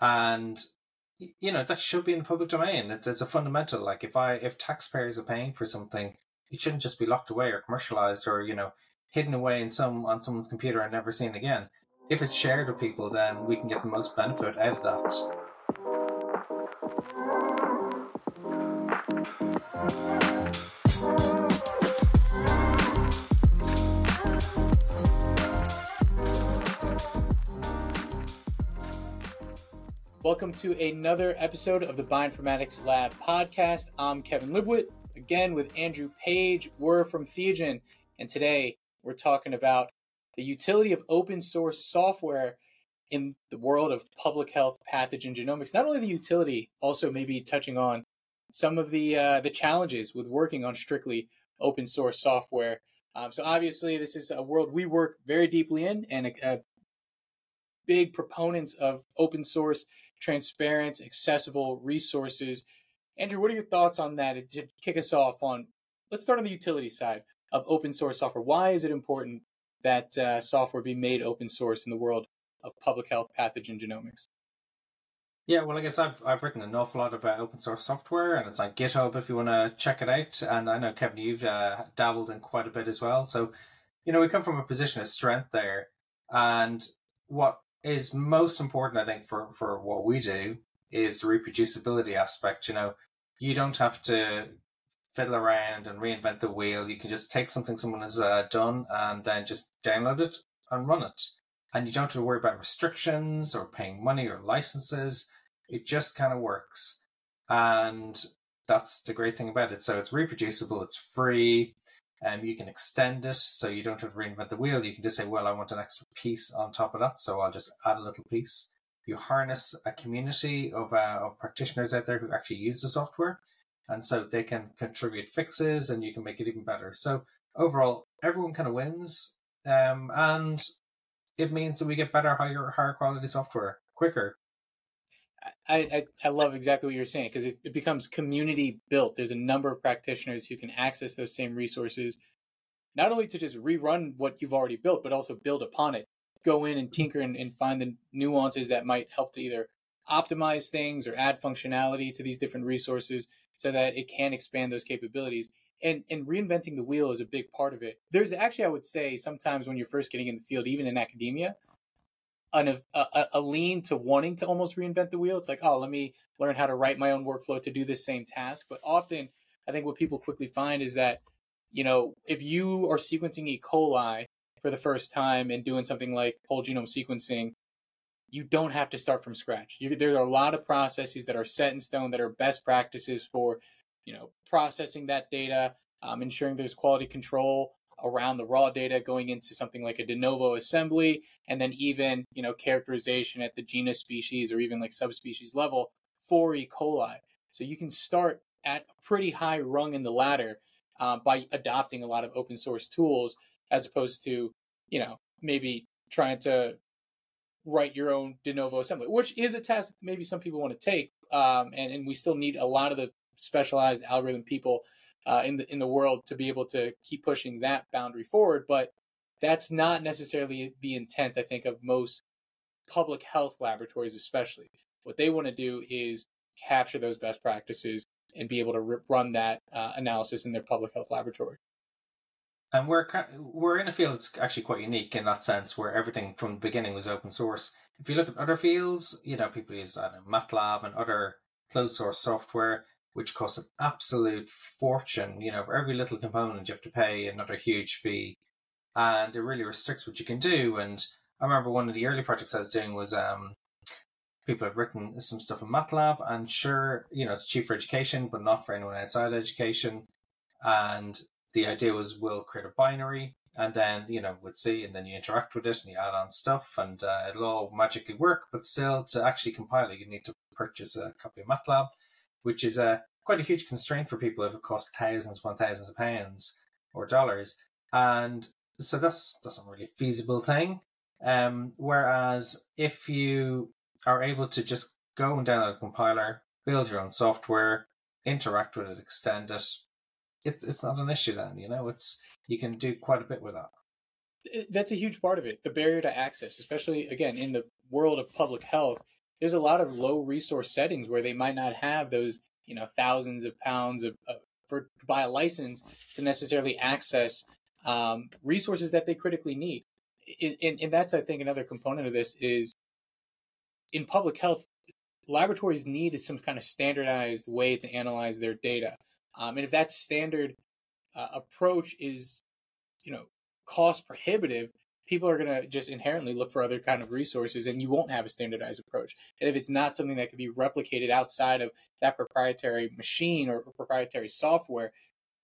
and you know that should be in the public domain. It's it's a fundamental. Like if I if taxpayers are paying for something, it shouldn't just be locked away or commercialized or you know hidden away in some on someone's computer and never seen again. If it's shared with people, then we can get the most benefit out of that. Welcome to another episode of the Bioinformatics Lab podcast. I'm Kevin Libuit, again with Andrew Page. We're from Theiagen, and today we're talking about the utility of open source software in the world of public health pathogen genomics. Not only the utility, also maybe touching on some of the uh, the challenges with working on strictly open source software. Um, so obviously, this is a world we work very deeply in, and a, a big proponents of open source transparent, accessible resources. Andrew, what are your thoughts on that? To kick us off on, let's start on the utility side of open source software. Why is it important that uh, software be made open source in the world of public health pathogen genomics? Yeah, well, I guess I've I've written an awful lot about open source software, and it's on GitHub if you want to check it out. And I know Kevin, you've uh, dabbled in quite a bit as well. So, you know, we come from a position of strength there, and what is most important, I think, for, for what we do is the reproducibility aspect. You know, you don't have to fiddle around and reinvent the wheel. You can just take something someone has uh, done and then just download it and run it. And you don't have to worry about restrictions or paying money or licenses. It just kind of works. And that's the great thing about it. So it's reproducible, it's free, um, you can extend it so you don't have to reinvent the wheel. You can just say, well, I want an extra piece on top of that, so I'll just add a little piece. You harness a community of, uh, of practitioners out there who actually use the software, and so they can contribute fixes and you can make it even better. So overall, everyone kind of wins, um, and it means that we get better, higher, higher quality software quicker. I, I, I love exactly what you're saying because it, it becomes community built. There's a number of practitioners who can access those same resources, not only to just rerun what you've already built, but also build upon it. Go in and mm-hmm. tinker and, and find the nuances that might help to either optimize things or add functionality to these different resources so that it can expand those capabilities. And and reinventing the wheel is a big part of it. There's actually, I would say, sometimes when you're first getting in the field, even in academia, an, a, a lean to wanting to almost reinvent the wheel. It's like, oh, let me learn how to write my own workflow to do this same task. But often, I think what people quickly find is that, you know, if you are sequencing E. coli for the first time and doing something like whole genome sequencing, you don't have to start from scratch. You, there are a lot of processes that are set in stone that are best practices for, you know, processing that data, um, ensuring there's quality control, around the raw data going into something like a de novo assembly and then even you know characterization at the genus species or even like subspecies level for e. coli. So you can start at a pretty high rung in the ladder uh, by adopting a lot of open source tools as opposed to you know maybe trying to write your own de novo assembly which is a task maybe some people want to take um, and, and we still need a lot of the specialized algorithm people uh, in the in the world to be able to keep pushing that boundary forward. But that's not necessarily the intent, I think, of most public health laboratories, especially. What they want to do is capture those best practices and be able to run that uh, analysis in their public health laboratory. And we're we're in a field that's actually quite unique in that sense, where everything from the beginning was open source. If you look at other fields, you know, people use know, MATLAB and other closed source software which costs an absolute fortune. You know, for every little component, you have to pay another huge fee, and it really restricts what you can do. And I remember one of the early projects I was doing was um, people have written some stuff in MATLAB, and sure, you know, it's cheap for education, but not for anyone outside education. And the idea was we'll create a binary, and then you know would see, and then you interact with it, and you add on stuff, and uh, it'll all magically work. But still, to actually compile it, you need to purchase a copy of MATLAB which is a quite a huge constraint for people if it costs thousands upon thousands of pounds or dollars. And so that's that's not really feasible thing. Um, whereas if you are able to just go and download a compiler, build your own software, interact with it, extend it, it's it's not an issue then. You know, it's you can do quite a bit with that. That's a huge part of it. The barrier to access, especially again in the world of public health, there's a lot of low resource settings where they might not have those you know thousands of pounds of, of for to buy a license to necessarily access um, resources that they critically need. And, and that's I think another component of this is in public health, laboratories need some kind of standardized way to analyze their data. Um, and if that standard uh, approach is, you know, cost prohibitive, people are going to just inherently look for other kind of resources and you won't have a standardized approach. And if it's not something that can be replicated outside of that proprietary machine or proprietary software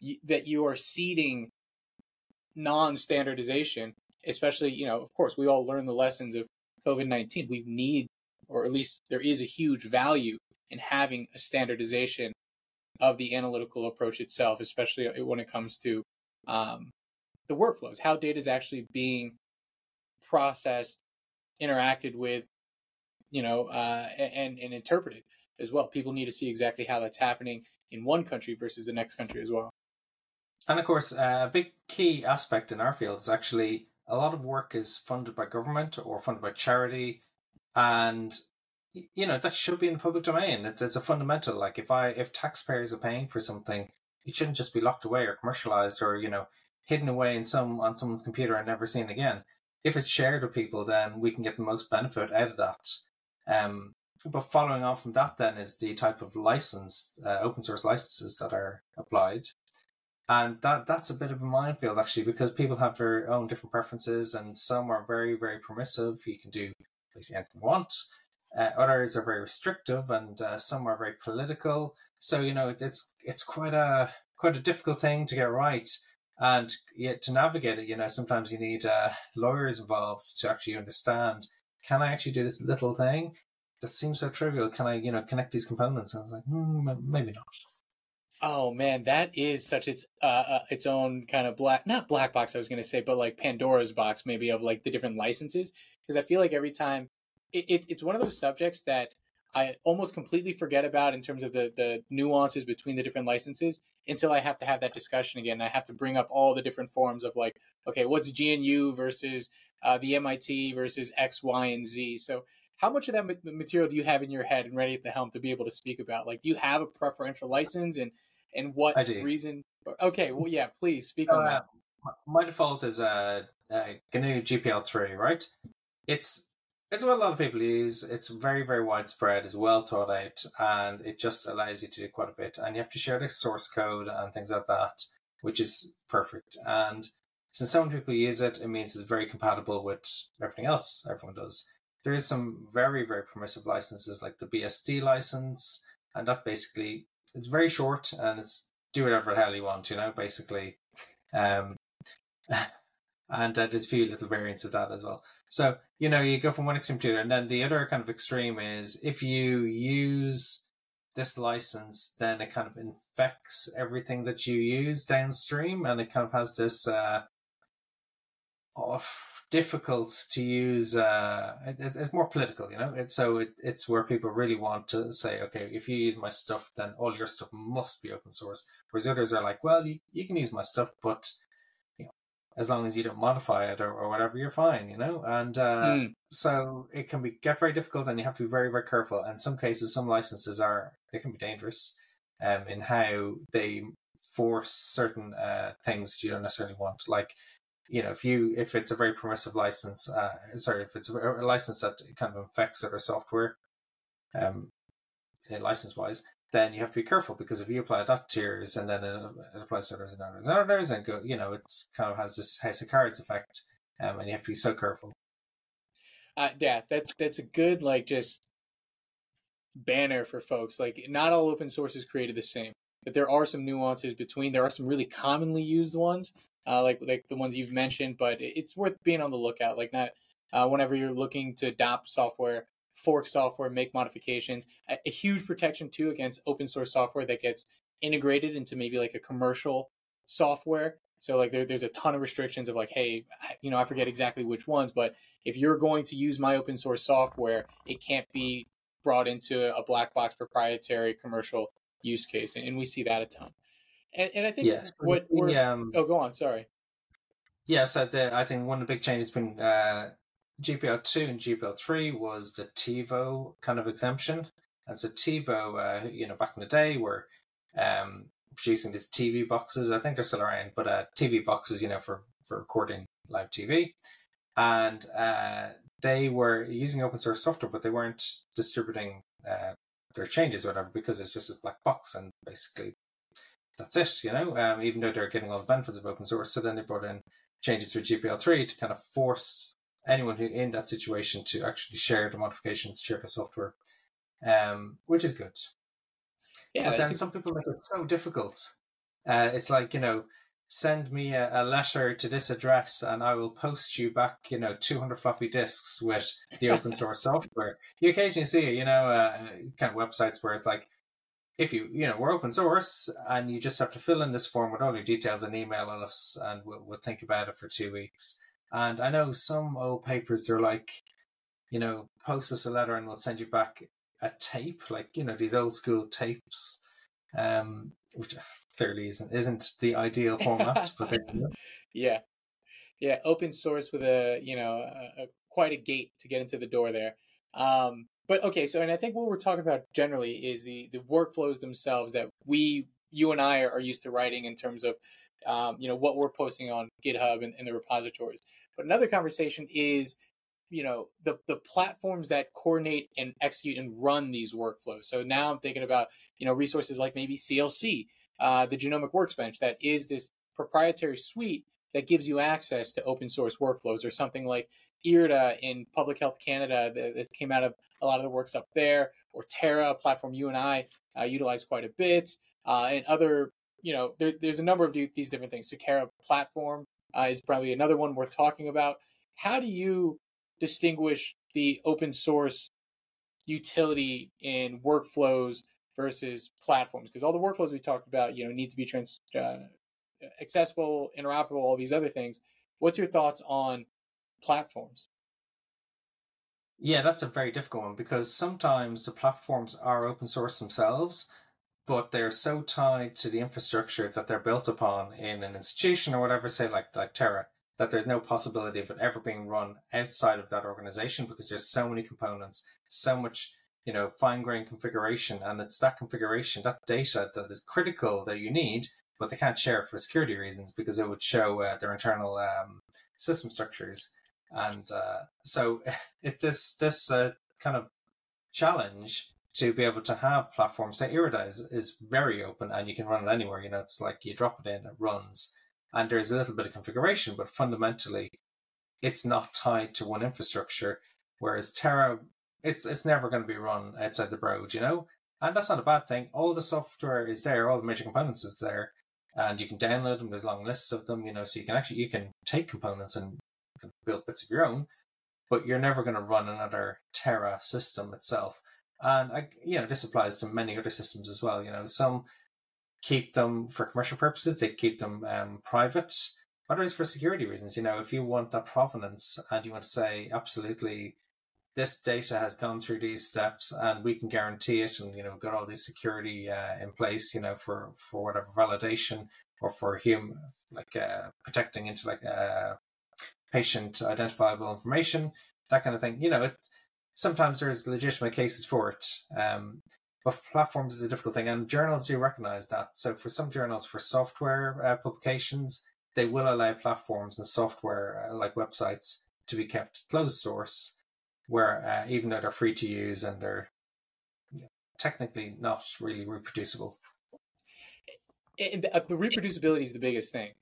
you, that you are seeding non-standardization especially you know of course we all learn the lessons of covid-19 we need or at least there is a huge value in having a standardization of the analytical approach itself especially when it comes to um, the workflows how data is actually being processed, interacted with, you know, uh, and and interpreted as well. People need to see exactly how that's happening in one country versus the next country as well. And of course, uh, a big key aspect in our field is actually a lot of work is funded by government or funded by charity, and you know that should be in the public domain. It's it's a fundamental. Like if I if taxpayers are paying for something, it shouldn't just be locked away or commercialized or you know hidden away in some on someone's computer and never seen again if it's shared with people, then we can get the most benefit out of that. Um, but following on from that, then is the type of license, uh, open source licenses that are applied, and that that's a bit of a minefield actually because people have their own different preferences, and some are very very permissive. You can do basically anything you want. Uh, others are very restrictive, and uh, some are very political. So you know it's it's quite a quite a difficult thing to get right and yet to navigate it, you know, sometimes you need uh, lawyers involved to actually understand. Can I actually do this little thing that seems so trivial? Can I, you know, connect these components? And I was like, hmm, maybe not. Oh man, that is such its uh, uh, its own kind of black not black box I was going to say, but like Pandora's box maybe of like the different licenses because I feel like every time it, it, it's one of those subjects that I almost completely forget about in terms of the the nuances between the different licenses until I have to have that discussion again. I have to bring up all the different forms of like, okay, what's GNU versus uh, the MIT versus X, Y, and Z. So how much of that material do you have in your head and ready at the helm to be able to speak about? Like, do you have a preferential license and and what reason? Okay, well, yeah, please speak uh, on that. My default is uh, uh, GNU GPL three, right? It's it's what a lot of people use. It's very, very widespread. It's well thought out, and it just allows you to do quite a bit. And you have to share the source code and things like that, which is perfect. And since so many people use it, it means it's very compatible with everything else everyone does. There is some very, very permissive licenses like the BSD license, and that's basically it's very short and it's do whatever the hell you want, you know, basically. Um, and uh, there's a few little variants of that as well. So, you know, you go from one extreme to the other. And then the other kind of extreme is if you use this license, then it kind of infects everything that you use downstream. And it kind of has this uh, oh, difficult to use. Uh, it, it's more political, you know? It's, so it, it's where people really want to say, okay, if you use my stuff, then all your stuff must be open source. Whereas others are like, well, you, you can use my stuff, but as long as you don't modify it or, or whatever, you're fine, you know? And uh, mm. so it can be get very difficult and you have to be very, very careful. And some cases, some licenses are, they can be dangerous um, in how they force certain uh, things that you don't necessarily want. Like, you know, if you, if it's a very permissive license, uh, sorry, if it's a, a license that kind of infects other software, um, license wise, then you have to be careful because if you apply that yours and then it, applies to others and others and others and go, you know, it's kind of has this house of cards effect, um, and you have to be so careful. Uh, yeah, that's that's a good like just banner for folks. Like, not all open source is created the same, but there are some nuances between. There are some really commonly used ones, uh, like like the ones you've mentioned, but it's worth being on the lookout. Like, not uh, whenever you're looking to adopt software fork software, make modifications. A, a, huge protection too against open source software that gets integrated into maybe like a commercial software. So like there, there's a ton of restrictions of like, hey, you know, I forget exactly which ones, but if you're going to use my open source software, it can't be brought into a black box proprietary commercial use case, and, and we see that a ton. And, and I think yes. what we're, um, oh, go on, sorry. Yes, I, I think one of the big changes has been uh, GPL2 and GPL3 was the TiVo kind of exemption. And so TiVo, uh, you know, back in the day were um, producing these TV boxes. I think they're still around, but uh, TV boxes, you know, for, for recording live TV. And uh, they were using open source software, but they weren't distributing uh, their changes or whatever because it's just a black box and basically that's it, you know, um, even though they're getting all the benefits of open source. So then they brought in changes through GPL3 to kind of force anyone who in that situation to actually share the modifications, share the software, um, which is good. Yeah, but then some people make it so difficult. Uh, it's like you know, send me a, a, letter to this address, and I will post you back, you know, two hundred floppy disks with the open source software. You occasionally see it, you know, uh, kind of websites where it's like, if you you know we're open source and you just have to fill in this form with all your details and email us and we'll, we'll think about it for two weeks and i know some old papers they're like you know post us a letter and we'll send you back a tape like you know these old school tapes um which clearly isn't isn't the ideal format but yeah. Yeah open source with a you know a, a, quite a gate to get into the door there. Um but okay, so and I think what we're talking about generally is the the workflows themselves that we, you and I, are used to writing in terms of, um, you know, what we're posting on GitHub and, and the repositories. But another conversation is, you know, the the platforms that coordinate and execute and run these workflows. So now I'm thinking about, you know, resources like maybe CLC, uh, the Genomic Workbench, that is this proprietary suite that gives you access to open source workflows, or something like IRIDA in Public Health Canada that, that, came out of a lot of the works up there, or Terra, platform you and I uh, utilize quite a bit, uh, and other, you know, there, there's a number of these different things. Seqera platform uh, is probably another one worth talking about. How do you distinguish the open source utility in workflows versus platforms? Because all the workflows we talked about, you know, need to be trans, uh, accessible, interoperable, all these other things. What's your thoughts on platforms? Yeah, that's a very difficult one because sometimes the platforms are open source themselves, but they're so tied to the infrastructure that they're built upon in an institution or whatever, say like like Terra, that there's no possibility of it ever being run outside of that organization because there's so many components, so much you know fine grained configuration, and it's that configuration, that data that is critical that you need, but they can't share it for security reasons because it would show uh, their internal um, system structures. And uh, so it's this this uh, kind of challenge to be able to have platforms. Say IRIDA is, is very open and you can run it anywhere. You know, it's like you drop it in, it runs, and there's a little bit of configuration, but fundamentally, it's not tied to one infrastructure. Whereas Terra, it's it's never going to be run outside the Broad, you know, and that's not a bad thing. All the software is there, all the major components is there, and you can download them. There's long lists of them, you know, so you can actually you can take components and build bits of your own, but you're never going to run another Terra system itself. And I, you know, this applies to many other systems as well. You know, some keep them for commercial purposes; they keep them um, private. Others for security reasons. You know, if you want that provenance and you want to say absolutely, this data has gone through these steps and we can guarantee it, and you know, got all this security uh, in place. You know, for for whatever validation or for hum like uh, protecting into like uh, patient identifiable information, that kind of thing. You know, it, sometimes there's legitimate cases for it. Um, but platforms is a difficult thing, and journals do recognize that. So for some journals, for software uh, publications, they will allow platforms and software uh, like websites to be kept closed source, where uh, even though they're free to use and they're technically not really reproducible. And the, uh, the reproducibility is the biggest thing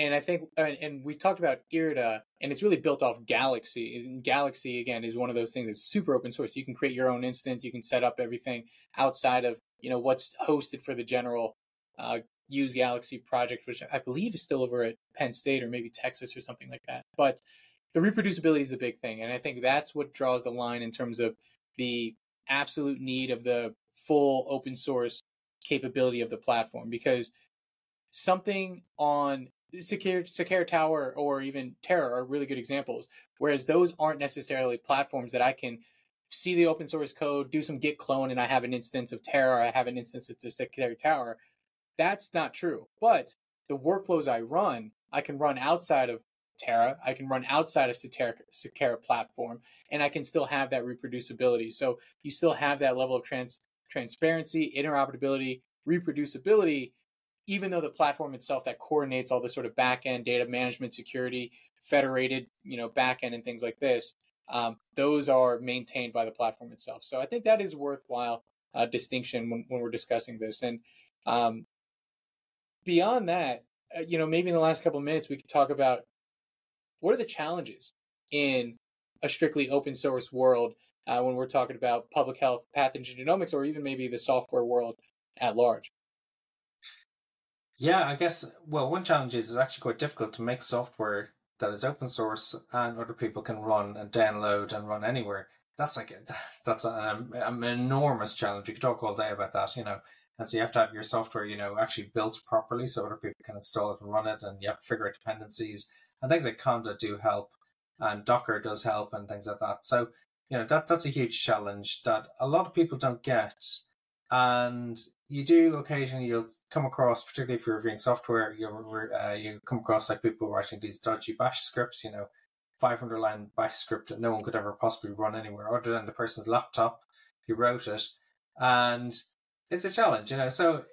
and I think, and we talked about IRIDA, and it's really built off Galaxy. And Galaxy again is one of those things that's super open source. You can create your own instance. You can set up everything outside of you know what's hosted for the general uh, Use Galaxy project, which I believe is still over at Penn State or maybe Texas or something like that. But the reproducibility is the big thing, and I think that's what draws the line in terms of the absolute need of the full open source capability of the platform because something on Seqera, Seqera Tower or even Terra are really good examples. Whereas those aren't necessarily platforms that I can see the open source code, do some git clone, and I have an instance of Terra, I have an instance of the Seqera Tower. That's not true. But the workflows I run, I can run outside of Terra, I can run outside of Seqera platform, and I can still have that reproducibility. So you still have that level of trans transparency, interoperability, reproducibility, even though the platform itself that coordinates all the sort of backend data management, security, federated, you know, backend and things like this, um, those are maintained by the platform itself. So I think that is worthwhile uh, distinction when, when we're discussing this. And um, beyond that, uh, you know, maybe in the last couple of minutes we could talk about what are the challenges in a strictly open source world uh, when we're talking about public health, pathogen genomics, or even maybe the software world at large. Yeah, I guess. Well, one challenge is it's actually quite difficult to make software that is open source and other people can run and download and run anywhere. That's like that's an, an enormous challenge. You could talk all day about that, you know. And so you have to have your software, you know, actually built properly so other people can install it and run it. And you have to figure out dependencies and things like Conda do help, and Docker does help, and things like that. So you know that that's a huge challenge that a lot of people don't get, and you do occasionally you'll come across, particularly if you're reviewing software, you uh, you come across like people writing these dodgy Bash scripts, you know, 500 line Bash script that no one could ever possibly run anywhere other than the person's laptop who wrote it, and it's a challenge, you know. So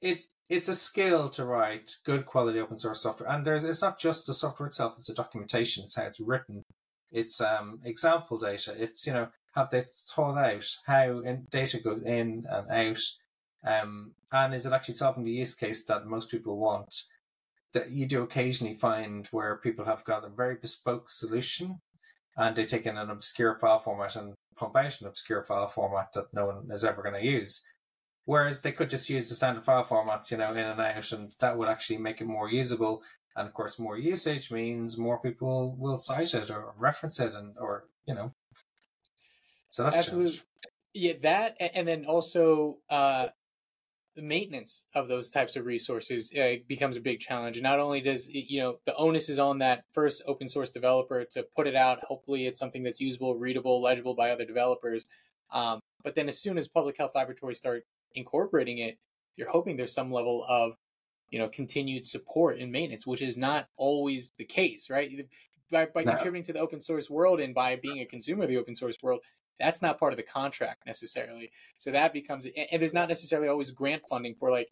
it it's a skill to write good quality open source software, and there's it's not just the software itself; it's the documentation, it's how it's written, it's um example data, it's you know have they thought out how data goes in and out, um, and is it actually solving the use case that most people want? That you do occasionally find where people have got a very bespoke solution, and they take in an obscure file format and pump out an obscure file format that no one is ever going to use Whereas they could just use the standard file formats, you know, in and out, and that would actually make it more usable. And of course, more usage means more people will cite it or reference it, and or you know. So that's absolutely yeah. That and then also uh, the maintenance of those types of resources uh, becomes a big challenge. Not only does you know the onus is on that first open source developer to put it out. Hopefully, it's something that's usable, readable, legible by other developers. Um, but then, as soon as public health laboratories start incorporating it, you're hoping there's some level of, you know, continued support and maintenance, which is not always the case, right? By, by no. contributing to the open source world and by being a consumer of the open source world, that's not part of the contract necessarily. So that becomes, and there's not necessarily always grant funding for like,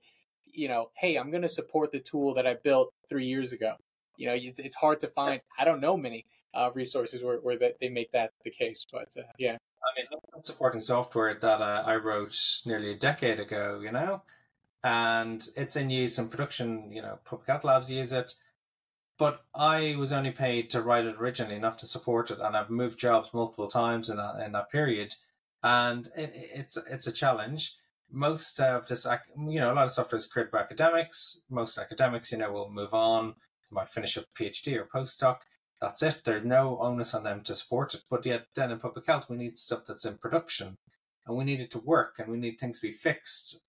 you know, hey, I'm going to support the tool that I built three years ago. You know, it's, it's hard to find. I don't know many uh, resources where, where that they make that the case, but uh, yeah. I mean, supporting software that uh, I wrote nearly a decade ago, you know, and it's in use in production. You know, public health labs use it, but I was only paid to write it originally, not to support it, and I've moved jobs multiple times in that in that period, and it, it's it's a challenge. Most of this, you know, a lot of software is created by academics. Most academics, you know, will move on, might finish a PhD or postdoc that's it. There's no onus on them to support it. But yet, then in public health, we need stuff that's in production and we need it to work and we need things to be fixed.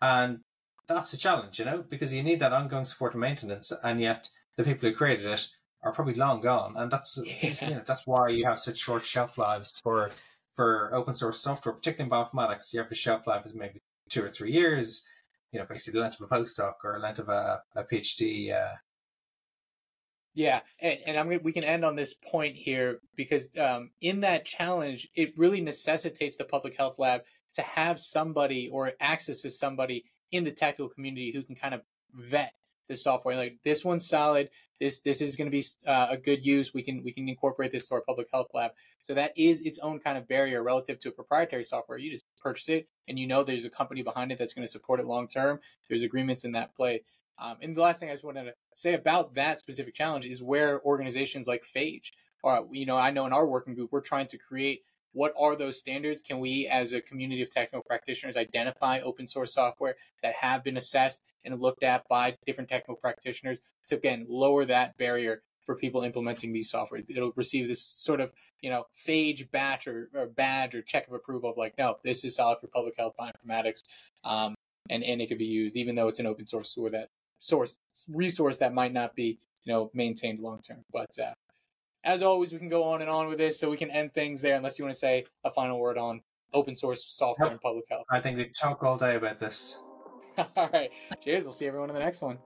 And that's a challenge, you know, because you need that ongoing support and maintenance. And yet, the people who created it are probably long gone. And that's, yeah. you know, that's why you have such short shelf lives for for open source software, particularly in bioinformatics. You have a shelf life is maybe two or three years, you know, basically the length of a postdoc or length of a, a PhD uh, yeah, and, and I'm gonna, we can end on this point here because um, in that challenge, it really necessitates the public health lab to have somebody or access to somebody in the technical community who can kind of vet the software. Like this one's solid. This this is going to be uh, a good use. We can we can incorporate this to our public health lab. So that is its own kind of barrier relative to a proprietary software. You just purchase it and you know there's a company behind it that's going to support it long term. There's agreements in that play. Um, and the last thing I just wanted to say about that specific challenge is where organizations like PHA4GE, or you know, I know in our working group, we're trying to create what are those standards? Can we, as a community of technical practitioners, identify open source software that have been assessed and looked at by different technical practitioners to again lower that barrier for people implementing these software? It'll receive this sort of you know PHA4GE batch or, or badge or check of approval of like, no, this is solid for public health bioinformatics. Um, and, and it could be used even though it's an open source tool that source resource that might not be you know maintained long term. But uh, as always, we can go on and on with this, so we can end things there. Unless you want to say a final word on open source software and public health. I think we talk all day about this. all right. Cheers. We'll see everyone in the next one.